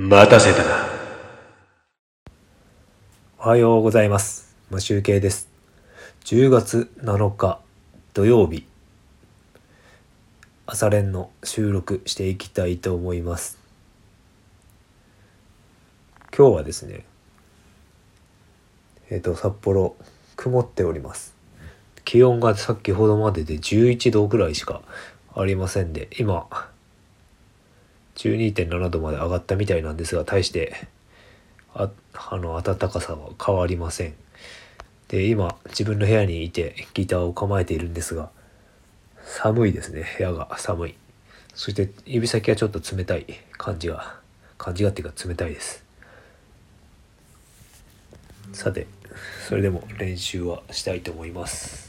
待たせたな。おはようございます。マシュウケイです。10月7日土曜日、朝練の収録していきたいと思います。今日はですね、えっ、と、札幌、曇っております。気温がさっきほどまでで11度ぐらいしかありませんで、今、12.7度まで上がったみたいなんですが、大してああの暖かさは変わりません。で今自分の部屋にいてギターを構えているんですが寒いですね。部屋が寒い。そして指先はちょっと冷たい感じが感じがっていうか冷たいです。さてそれでも練習はしたいと思います。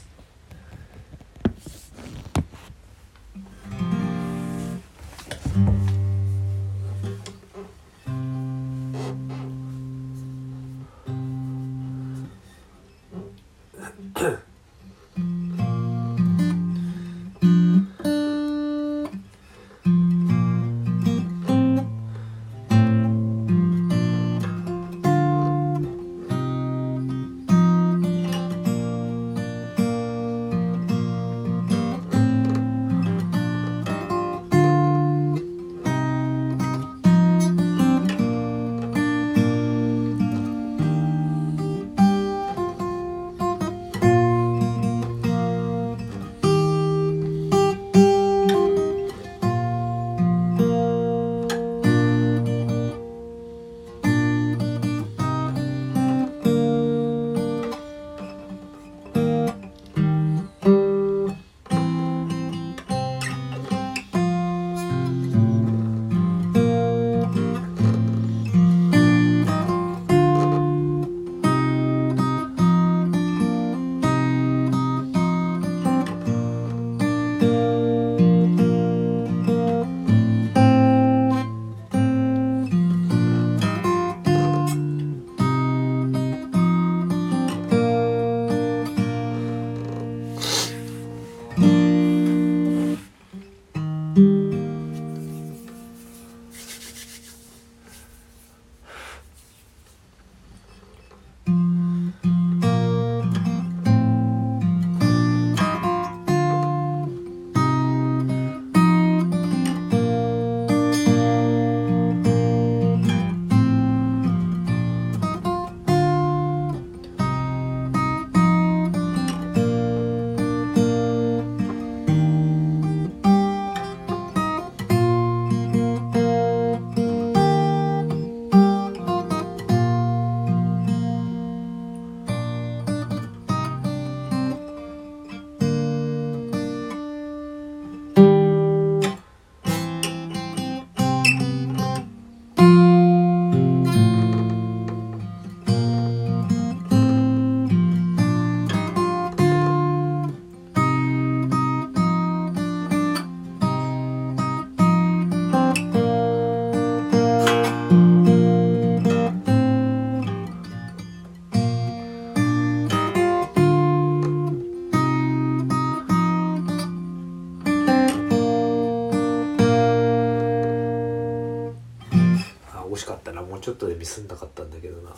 住んなかったんだけどな。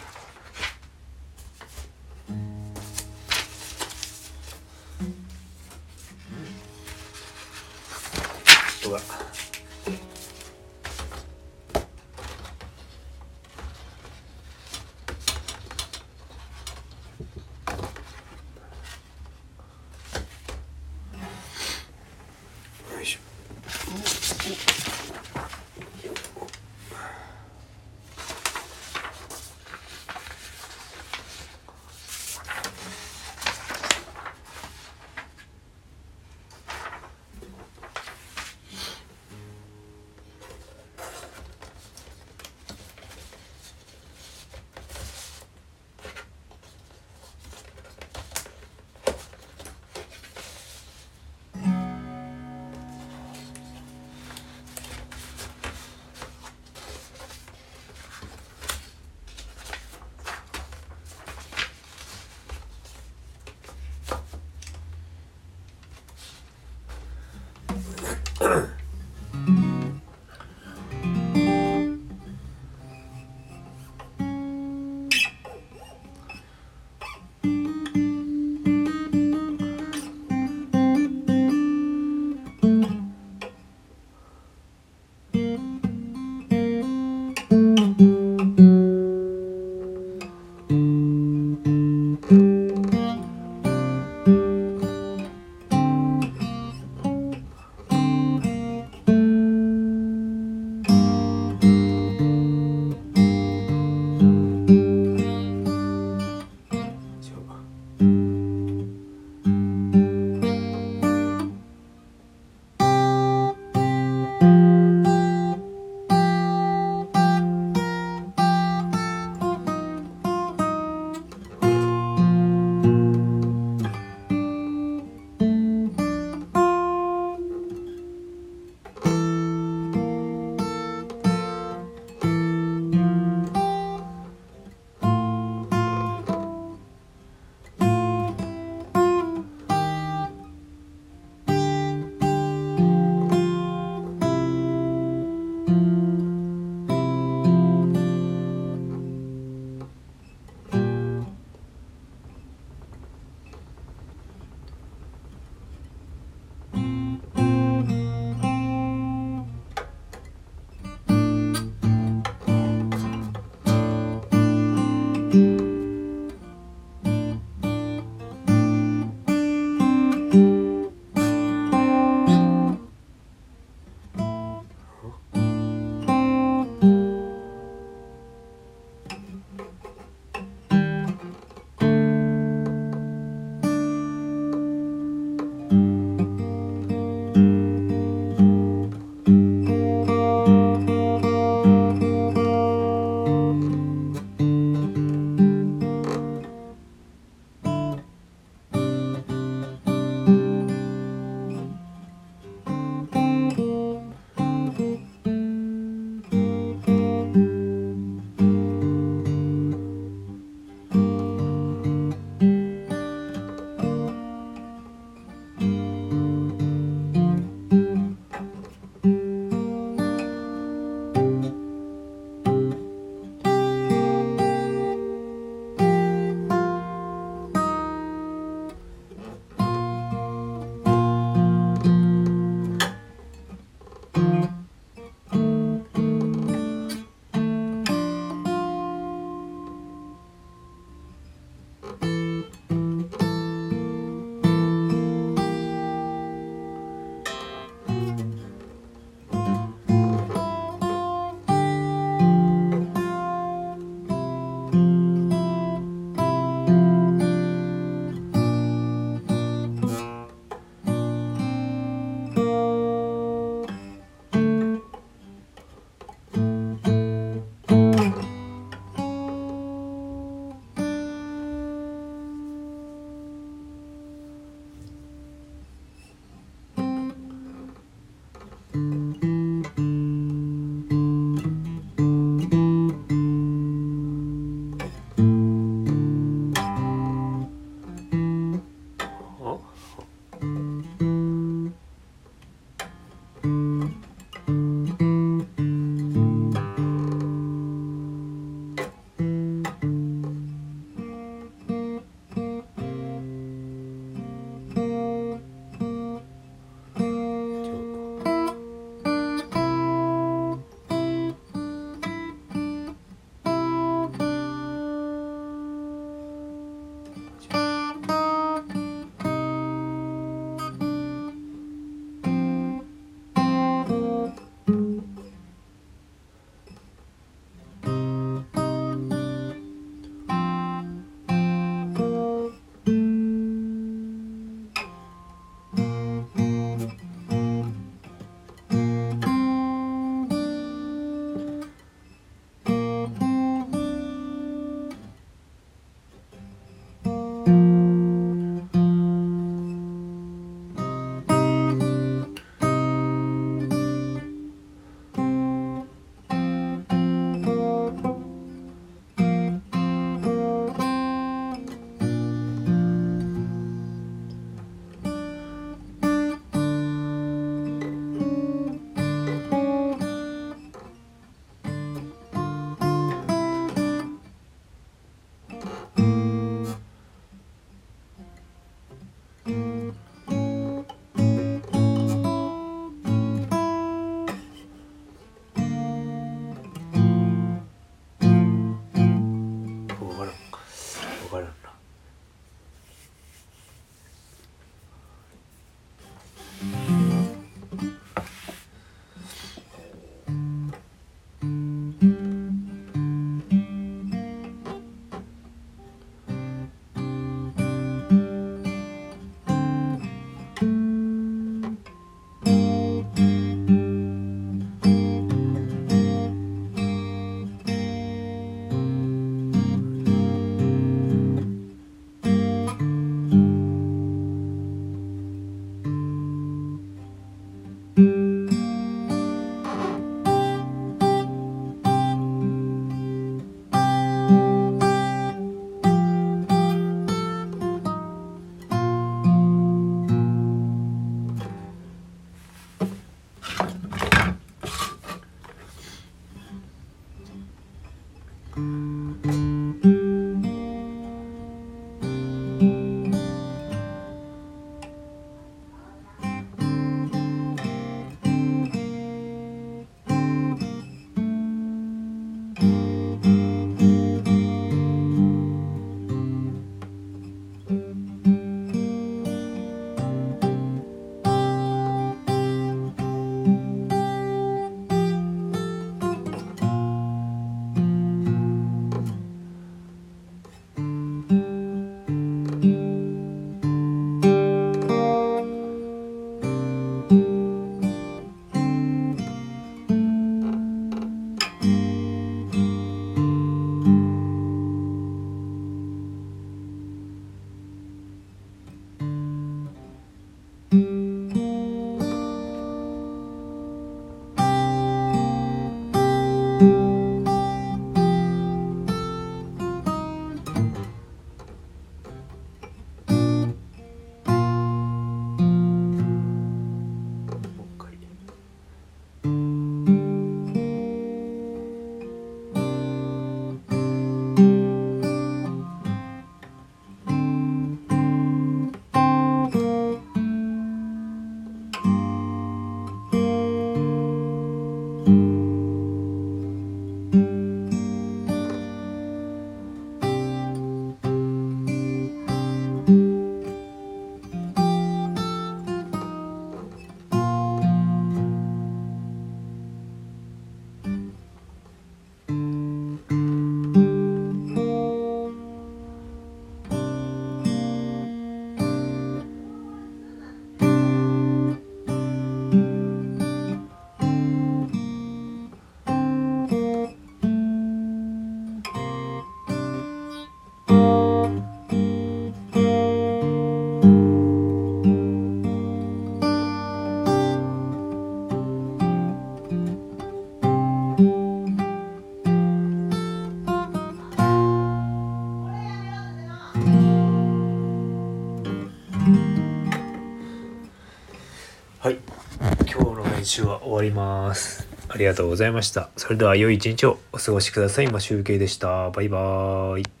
週は終わります。ありがとうございました。それでは良い一日をお過ごしください。今集計でした。バイバーイ。